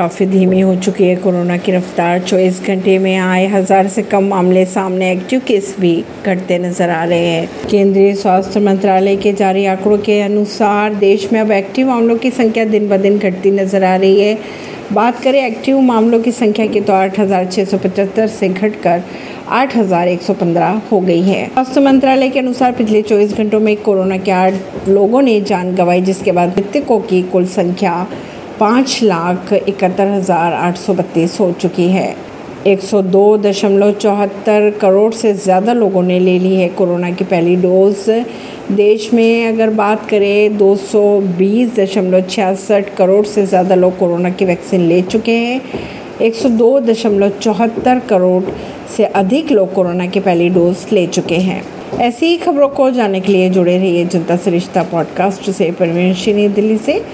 काफ़ी धीमी हो चुकी है कोरोना की रफ्तार चौबीस घंटे में आए हज़ार से कम मामले सामने एक्टिव केस भी घटते नज़र आ रहे हैं। केंद्रीय स्वास्थ्य मंत्रालय के जारी आंकड़ों के अनुसार देश में अब एक्टिव मामलों की संख्या दिन ब दिन घटती नज़र आ रही है। बात करें एक्टिव मामलों की संख्या की तो आठ हज़ार छह सौ पचहत्तर से घटकर 8,115 हो गई है। स्वास्थ्य मंत्रालय के अनुसार पिछले 24 घंटों में कोरोना के आठ लोगों ने जान गंवाई जिसके बाद मृतकों की कुल संख्या पाँच लाख इकहत्तर हज़ार आठ सौ बत्तीस हो चुकी है। एक सौ दो दशमलव चौहत्तर करोड़ से ज़्यादा लोगों ने ले ली है कोरोना की पहली डोज। देश में अगर बात करें, दो सौ बीस दशमलव छियासठ करोड़ से ज़्यादा लोग कोरोना की वैक्सीन ले चुके हैं। एक सौ दो दशमलव चौहत्तर करोड़ से अधिक लोग कोरोना की पहली डोज ले चुके हैं। ऐसी ही खबरों को जानने के लिए जुड़े रहिए जनता सरिश्ता पॉडकास्ट से। परवीन दिल्ली से।